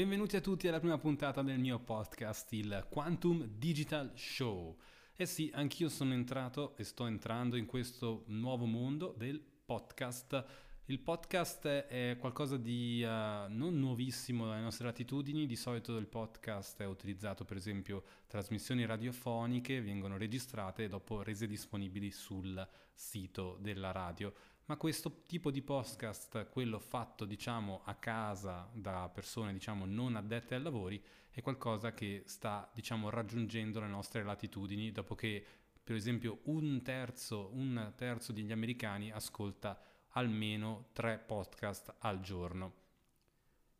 Benvenuti a tutti alla prima puntata del mio podcast, il Quantum Digital Show. Eh sì, anch'io sono entrato e sto entrando in questo nuovo mondo del podcast. Il podcast è qualcosa di uh, non nuovissimo dalle nostre latitudini, di solito il podcast è utilizzato per esempio trasmissioni radiofoniche, vengono registrate e dopo rese disponibili sul sito della radio ma questo tipo di podcast, quello fatto diciamo a casa da persone diciamo non addette ai lavori, è qualcosa che sta diciamo raggiungendo le nostre latitudini dopo che per esempio un terzo, un terzo degli americani ascolta almeno tre podcast al giorno.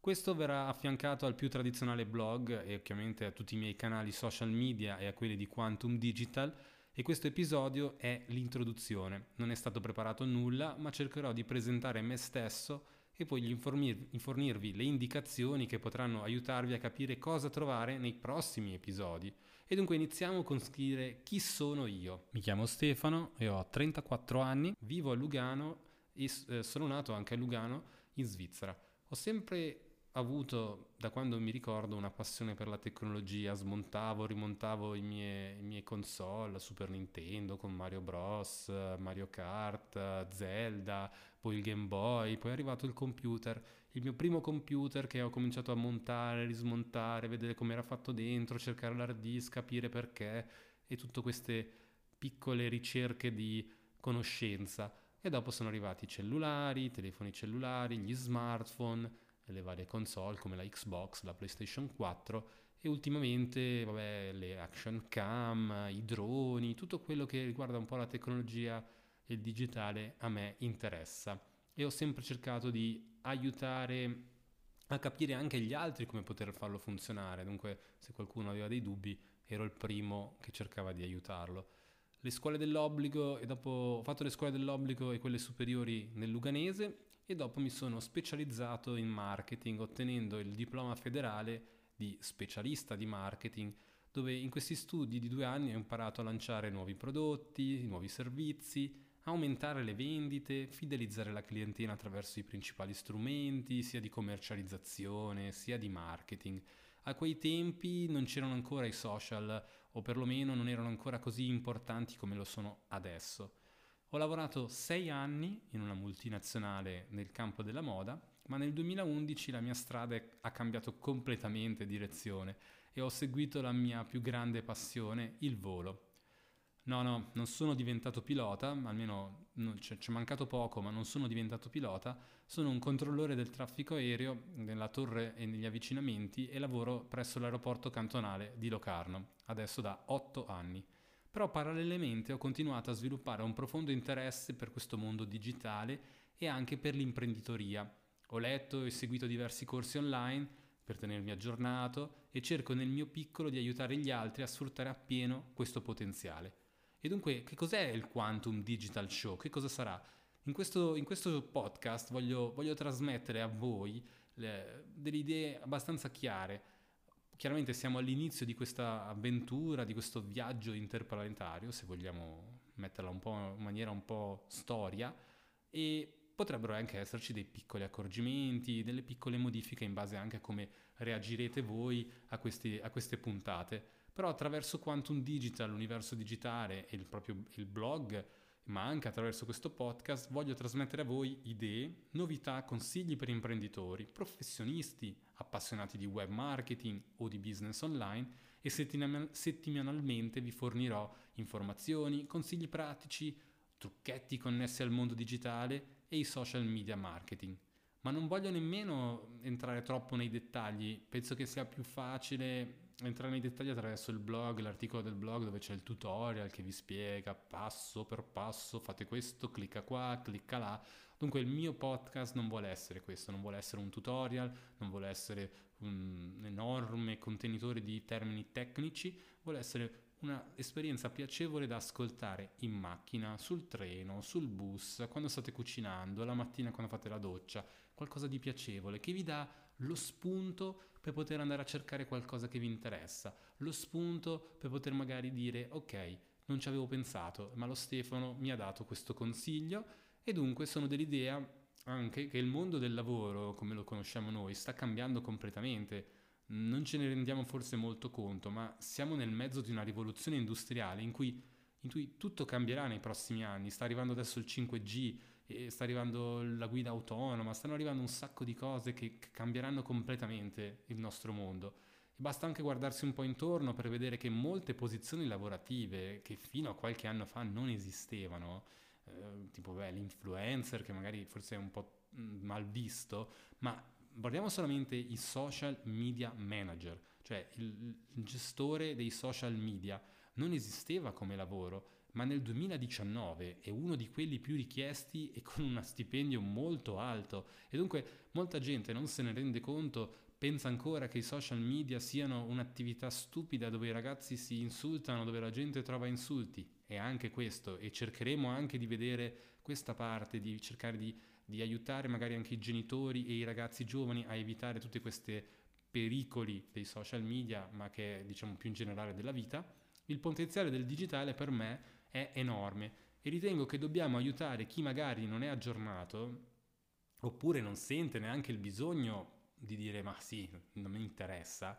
Questo verrà affiancato al più tradizionale blog e ovviamente a tutti i miei canali social media e a quelli di Quantum Digital e questo episodio è l'introduzione. Non è stato preparato nulla, ma cercherò di presentare me stesso e poi infornirvi le indicazioni che potranno aiutarvi a capire cosa trovare nei prossimi episodi. E dunque iniziamo con scrivere chi sono io. Mi chiamo Stefano e ho 34 anni, vivo a Lugano e eh, sono nato anche a Lugano in Svizzera. Ho sempre avuto da quando mi ricordo una passione per la tecnologia, smontavo, rimontavo i miei, i miei console, Super Nintendo con Mario Bros, Mario Kart, Zelda, poi il Game Boy, poi è arrivato il computer, il mio primo computer che ho cominciato a montare, rismontare, vedere come era fatto dentro, cercare l'hard disk, capire perché e tutte queste piccole ricerche di conoscenza. E dopo sono arrivati i cellulari, i telefoni cellulari, gli smartphone, le varie console come la Xbox, la PlayStation 4 e ultimamente vabbè, le action cam, i droni, tutto quello che riguarda un po' la tecnologia e il digitale a me interessa e ho sempre cercato di aiutare a capire anche gli altri come poter farlo funzionare, dunque se qualcuno aveva dei dubbi ero il primo che cercava di aiutarlo. Le scuole dell'obbligo e dopo ho fatto le scuole dell'obbligo e quelle superiori nel Luganese e dopo mi sono specializzato in marketing ottenendo il diploma federale di specialista di marketing dove in questi studi di due anni ho imparato a lanciare nuovi prodotti, nuovi servizi, aumentare le vendite, fidelizzare la clientela attraverso i principali strumenti sia di commercializzazione sia di marketing. A quei tempi non c'erano ancora i social o perlomeno non erano ancora così importanti come lo sono adesso. Ho lavorato sei anni in una multinazionale nel campo della moda, ma nel 2011 la mia strada ha cambiato completamente direzione e ho seguito la mia più grande passione, il volo. No, no, non sono diventato pilota, almeno ci è mancato poco, ma non sono diventato pilota, sono un controllore del traffico aereo nella torre e negli avvicinamenti e lavoro presso l'aeroporto cantonale di Locarno, adesso da otto anni. Però parallelamente ho continuato a sviluppare un profondo interesse per questo mondo digitale e anche per l'imprenditoria. Ho letto e seguito diversi corsi online per tenermi aggiornato e cerco nel mio piccolo di aiutare gli altri a sfruttare appieno questo potenziale. E dunque, che cos'è il Quantum Digital Show? Che cosa sarà? In questo, in questo podcast voglio, voglio, trasmettere a voi le, delle idee abbastanza chiare Chiaramente siamo all'inizio di questa avventura, di questo viaggio interplanetario, se vogliamo metterla un po' in maniera un po' storia, e potrebbero anche esserci dei piccoli accorgimenti, delle piccole modifiche in base anche a come reagirete voi a, questi, a queste puntate. Però attraverso Quantum Digital, l'universo digitale e il proprio il blog, ma anche attraverso questo podcast voglio trasmettere a voi idee, novità, consigli per imprenditori, professionisti, appassionati di web marketing o di business online e settimanalmente vi fornirò informazioni, consigli pratici, trucchetti connessi al mondo digitale e i social media marketing. Ma non voglio nemmeno entrare troppo nei dettagli, penso che sia più facile entrare nei dettagli attraverso il blog, l'articolo del blog dove c'è il tutorial che vi spiega passo per passo, fate questo, clicca qua, clicca là. Dunque il mio podcast non vuole essere questo, non vuole essere un tutorial, non vuole essere un enorme contenitore di termini tecnici, vuole essere un'esperienza piacevole da ascoltare in macchina, sul treno, sul bus, quando state cucinando, la mattina quando fate la doccia, qualcosa di piacevole che vi dà lo spunto per poter andare a cercare qualcosa che vi interessa, lo spunto per poter magari dire ok, non ci avevo pensato, ma lo Stefano mi ha dato questo consiglio e dunque sono dell'idea anche che il mondo del lavoro, come lo conosciamo noi, sta cambiando completamente. Non ce ne rendiamo forse molto conto, ma siamo nel mezzo di una rivoluzione industriale in cui, in cui tutto cambierà nei prossimi anni. Sta arrivando adesso il 5G, sta arrivando la guida autonoma, stanno arrivando un sacco di cose che cambieranno completamente il nostro mondo. E basta anche guardarsi un po' intorno per vedere che molte posizioni lavorative che fino a qualche anno fa non esistevano, eh, tipo beh, l'influencer che magari forse è un po' mm, mal visto, ma guardiamo solamente i social media manager, cioè il, il gestore dei social media, non esisteva come lavoro, ma nel 2019 è uno di quelli più richiesti e con uno stipendio molto alto e dunque molta gente non se ne rende conto pensa ancora che i social media siano un'attività stupida dove i ragazzi si insultano, dove la gente trova insulti. È anche questo e cercheremo anche di vedere questa parte, di cercare di, di aiutare magari anche i genitori e i ragazzi giovani a evitare tutti questi pericoli dei social media, ma che diciamo più in generale della vita. Il potenziale del digitale per me è enorme e ritengo che dobbiamo aiutare chi magari non è aggiornato oppure non sente neanche il bisogno di dire ma sì, non mi interessa,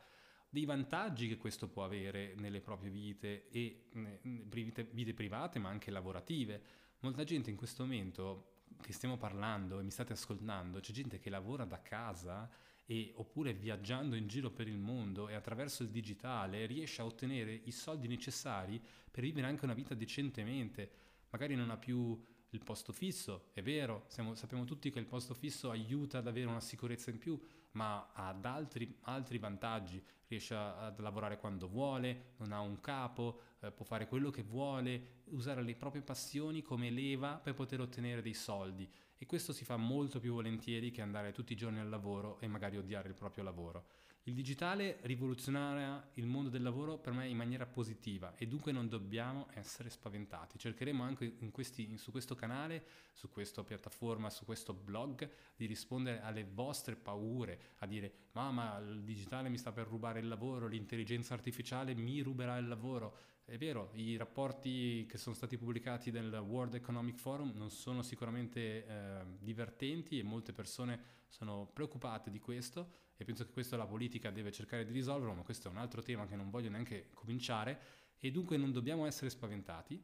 dei vantaggi che questo può avere nelle proprie vite e vite, private ma anche lavorative. Molta gente in questo momento che stiamo parlando e mi state ascoltando, c'è gente che lavora da casa e, oppure viaggiando in giro per il mondo e attraverso il digitale riesce a ottenere i soldi necessari per vivere anche una vita decentemente. Magari non ha più il posto fisso, è vero, siamo, sappiamo tutti che il posto fisso aiuta ad avere una sicurezza in più, ma ha altri, altri vantaggi, riesce a, a, lavorare quando vuole, non ha un capo, eh, può fare quello che vuole, usare le proprie passioni come leva per poter ottenere dei soldi e questo si fa molto più volentieri che andare tutti i giorni al lavoro e magari odiare il proprio lavoro. Il digitale rivoluzionerà il mondo del lavoro per me in maniera positiva e dunque non dobbiamo essere spaventati. Cercheremo anche questi, su questo canale, su questa piattaforma, su questo blog di rispondere alle vostre paure, a dire mamma il digitale mi sta per rubare il lavoro, l'intelligenza artificiale mi ruberà il lavoro. È vero, i rapporti che sono stati pubblicati nel World Economic Forum non sono sicuramente eh, divertenti e molte persone sono preoccupate di questo e penso che questa la politica deve cercare di risolverlo, ma questo è un altro tema che non voglio neanche cominciare e dunque non dobbiamo essere spaventati,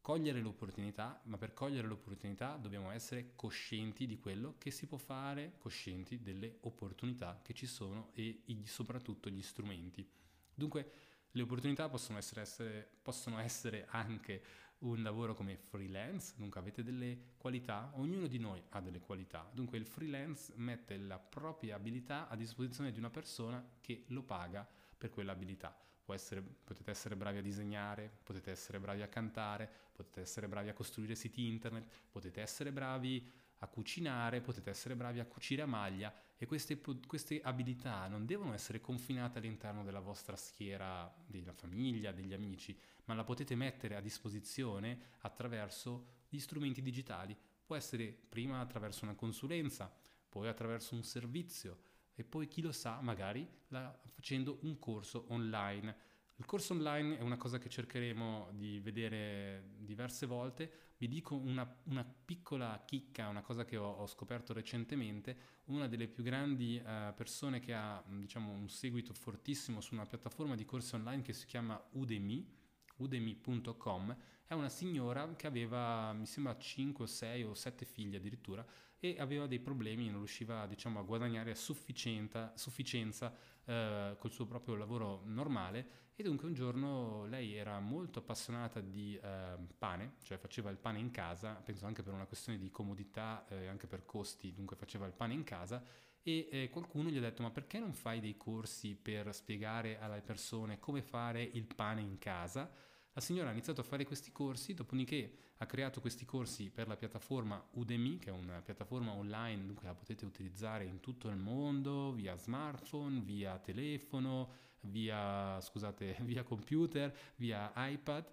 cogliere l'opportunità, ma per cogliere l'opportunità dobbiamo essere coscienti di quello che si può fare, coscienti delle opportunità che ci sono e soprattutto gli strumenti. Dunque le opportunità possono essere, essere, possono essere anche un lavoro come freelance, dunque avete delle qualità, ognuno di noi ha delle qualità, dunque il freelance mette la propria abilità a disposizione di una persona che lo paga per quell'abilità. Essere, potete essere bravi a disegnare, potete essere bravi a cantare, potete essere bravi a costruire siti internet, potete essere bravi a cucinare, potete essere bravi a cucire a maglia e queste, queste, abilità non devono essere confinate all'interno della vostra schiera, della famiglia, degli amici, ma la potete mettere a disposizione attraverso gli strumenti digitali. Può essere prima attraverso una consulenza, poi attraverso un servizio e poi chi lo sa magari la, facendo un corso online. Il corso online è una cosa che cercheremo di vedere diverse volte. Vi dico una, una piccola chicca, una cosa che ho, ho, scoperto recentemente. Una delle più grandi uh, persone che ha diciamo, un seguito fortissimo su una piattaforma di corsi online che si chiama Udemy, udemy.com, è una signora che aveva, mi sembra, 5, 6 o 7 figli addirittura e aveva dei problemi, non riusciva diciamo, a guadagnare a sufficienza, eh, col suo proprio lavoro normale e dunque un giorno lei era molto appassionata di eh, pane, cioè faceva il pane in casa, penso anche per una questione di comodità e eh, anche per costi, dunque faceva il pane in casa e eh, qualcuno gli ha detto ma perché non fai dei corsi per spiegare alle persone come fare il pane in casa? La signora ha iniziato a fare questi corsi, dopodiché ha creato questi corsi per la piattaforma Udemy, che è una piattaforma online, dunque la potete utilizzare in tutto il mondo, via smartphone, via telefono, via, scusate, via computer, via iPad.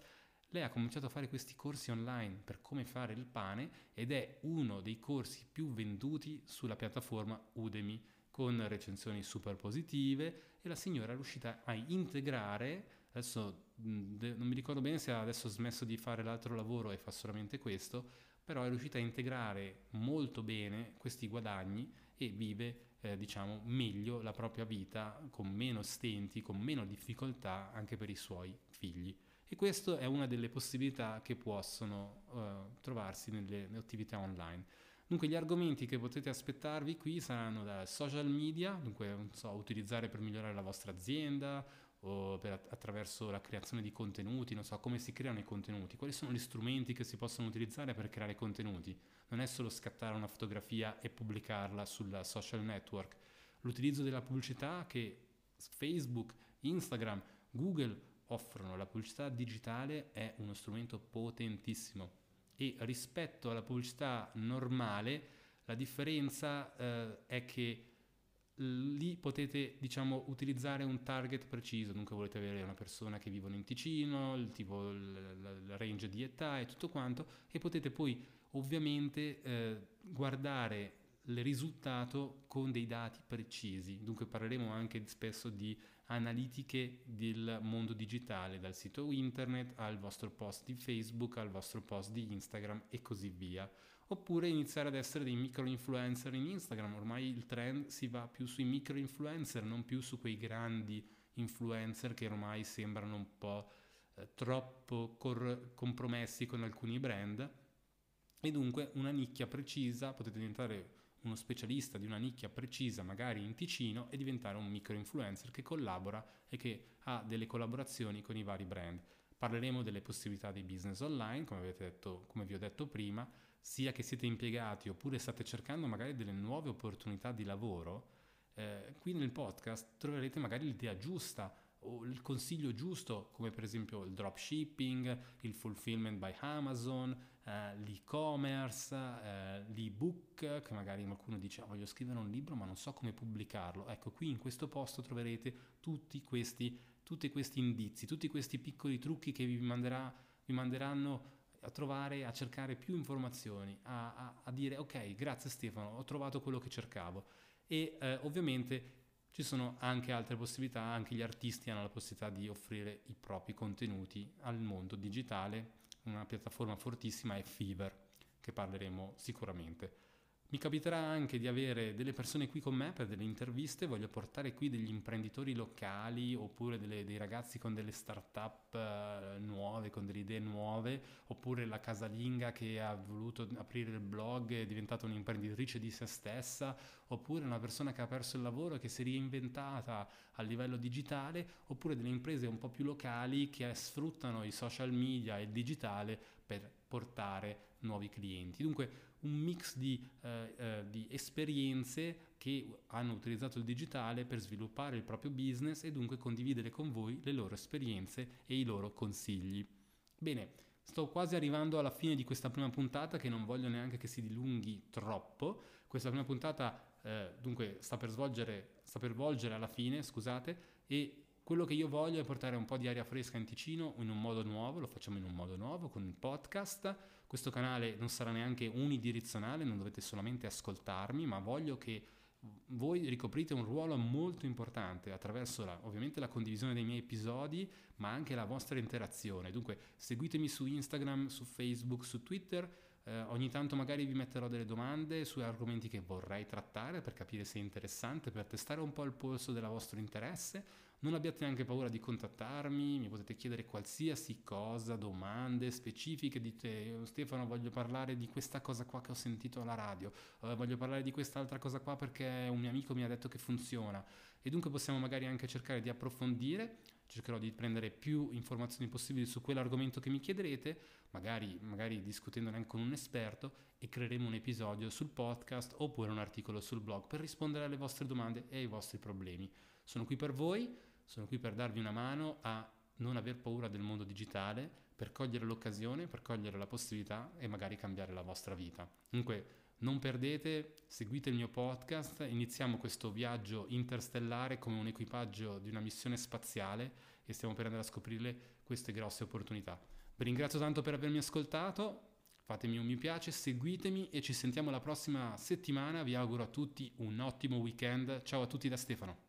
Lei ha cominciato a fare questi corsi online per come fare il pane ed è uno dei corsi più venduti sulla piattaforma Udemy con recensioni super positive e la signora è riuscita a integrare adesso non mi ricordo bene se ha adesso smesso di fare l'altro lavoro e fa solamente questo, però è riuscita a integrare molto bene questi guadagni e vive eh, diciamo meglio la propria vita con meno stenti, con meno difficoltà anche per i suoi figli. E questa è una delle possibilità che possono uh, trovarsi nelle, nelle attività online. Dunque gli argomenti che potete aspettarvi qui saranno da social media, dunque non so, utilizzare per migliorare la vostra azienda o per, attraverso la creazione di contenuti, non so come si creano i contenuti, quali sono gli strumenti che si possono utilizzare per creare contenuti. Non è solo scattare una fotografia e pubblicarla sul social network. L'utilizzo della pubblicità che Facebook, Instagram, Google offrono, la pubblicità digitale è uno strumento potentissimo e rispetto alla pubblicità normale la differenza eh, è che lì potete diciamo utilizzare un target preciso. Dunque volete avere una persona che vive in Ticino il tipo il, range di età e tutto quanto e potete poi ovviamente eh, guardare il risultato con dei dati precisi dunque parleremo anche spesso di analitiche del mondo digitale, dal sito internet al vostro post di Facebook, al vostro post di Instagram e così via. Oppure iniziare ad essere dei micro influencer in Instagram, ormai il trend si va più sui micro influencer, non più su quei grandi influencer che ormai sembrano un po' eh, troppo cor- compromessi con alcuni brand. E dunque una nicchia precisa, potete diventare uno specialista di una nicchia precisa, magari in Ticino, e diventare un micro influencer che collabora e che ha delle collaborazioni con i vari brand. Parleremo delle possibilità di business online, come, detto, come vi ho detto prima, sia che siete impiegati oppure state cercando magari delle nuove opportunità di lavoro. Eh, qui nel podcast troverete magari l'idea giusta o il consiglio giusto, come per esempio il dropshipping, il fulfillment by Amazon, eh, l'e-commerce, eh, l'e-book, che magari qualcuno dice oh, voglio scrivere un libro ma non so come pubblicarlo. Ecco, qui in questo posto troverete tutti questi, tutti questi indizi, tutti questi piccoli trucchi che vi, manderà, vi manderanno a trovare, a cercare più informazioni, a, a, a, dire ok, grazie Stefano, ho trovato quello che cercavo. E eh, ovviamente ci sono anche altre possibilità, anche gli artisti hanno la possibilità di offrire i propri contenuti al mondo digitale. Una piattaforma fortissima è Fever, che parleremo sicuramente. Mi capiterà anche di avere delle persone qui con me per delle interviste, voglio portare qui degli imprenditori locali oppure delle, dei ragazzi con delle start-up uh, nuove, con delle idee nuove, oppure la casalinga che ha voluto aprire il blog e è diventata un'imprenditrice di se stessa, oppure una persona che ha perso il lavoro e che si è reinventata a livello digitale, oppure delle imprese un po' più locali che sfruttano i social media e il digitale per portare nuovi clienti. Dunque un mix di, eh, eh, di, esperienze che hanno utilizzato il digitale per sviluppare il proprio business e dunque condividere con voi le loro esperienze e i loro consigli. Bene, sto quasi arrivando alla fine di questa prima puntata che non voglio neanche che si dilunghi troppo. Questa prima puntata eh, dunque sta per, svolgere, sta per volgere alla fine, scusate, e quello che io voglio è portare un po' di aria fresca in Ticino in un modo nuovo, lo facciamo in un modo nuovo con il podcast questo canale non sarà neanche unidirezionale, non dovete solamente ascoltarmi, ma voglio che voi ricoprite un ruolo molto importante attraverso la, ovviamente la condivisione dei miei episodi, ma anche la vostra interazione. Dunque seguitemi su Instagram, su Facebook, su Twitter. Eh, ogni tanto magari vi metterò delle domande su argomenti che vorrei trattare per capire se è interessante, per testare un po' il polso del vostro interesse non abbiate neanche paura di contattarmi, mi potete chiedere qualsiasi cosa, domande specifiche, dite oh, Stefano voglio parlare di questa cosa qua che ho sentito alla radio, uh, voglio parlare di quest'altra cosa qua perché un mio amico mi ha detto che funziona e dunque possiamo magari anche cercare di approfondire, cercherò di prendere più informazioni possibili su quell'argomento che mi chiederete, magari, magari discutendone anche con un esperto e creeremo un episodio sul podcast oppure un articolo sul blog per rispondere alle vostre domande e ai vostri problemi. Sono qui per voi sono qui per darvi una mano a non aver paura del mondo digitale, per cogliere l'occasione, per cogliere la possibilità e magari cambiare la vostra vita. Comunque non perdete, seguite il mio podcast, iniziamo questo viaggio interstellare come un equipaggio di una missione spaziale e stiamo per andare a scoprire queste grosse opportunità. Vi ringrazio tanto per avermi ascoltato, fatemi un mi piace, seguitemi e ci sentiamo la prossima settimana. Vi auguro a tutti un ottimo weekend. Ciao a tutti da Stefano.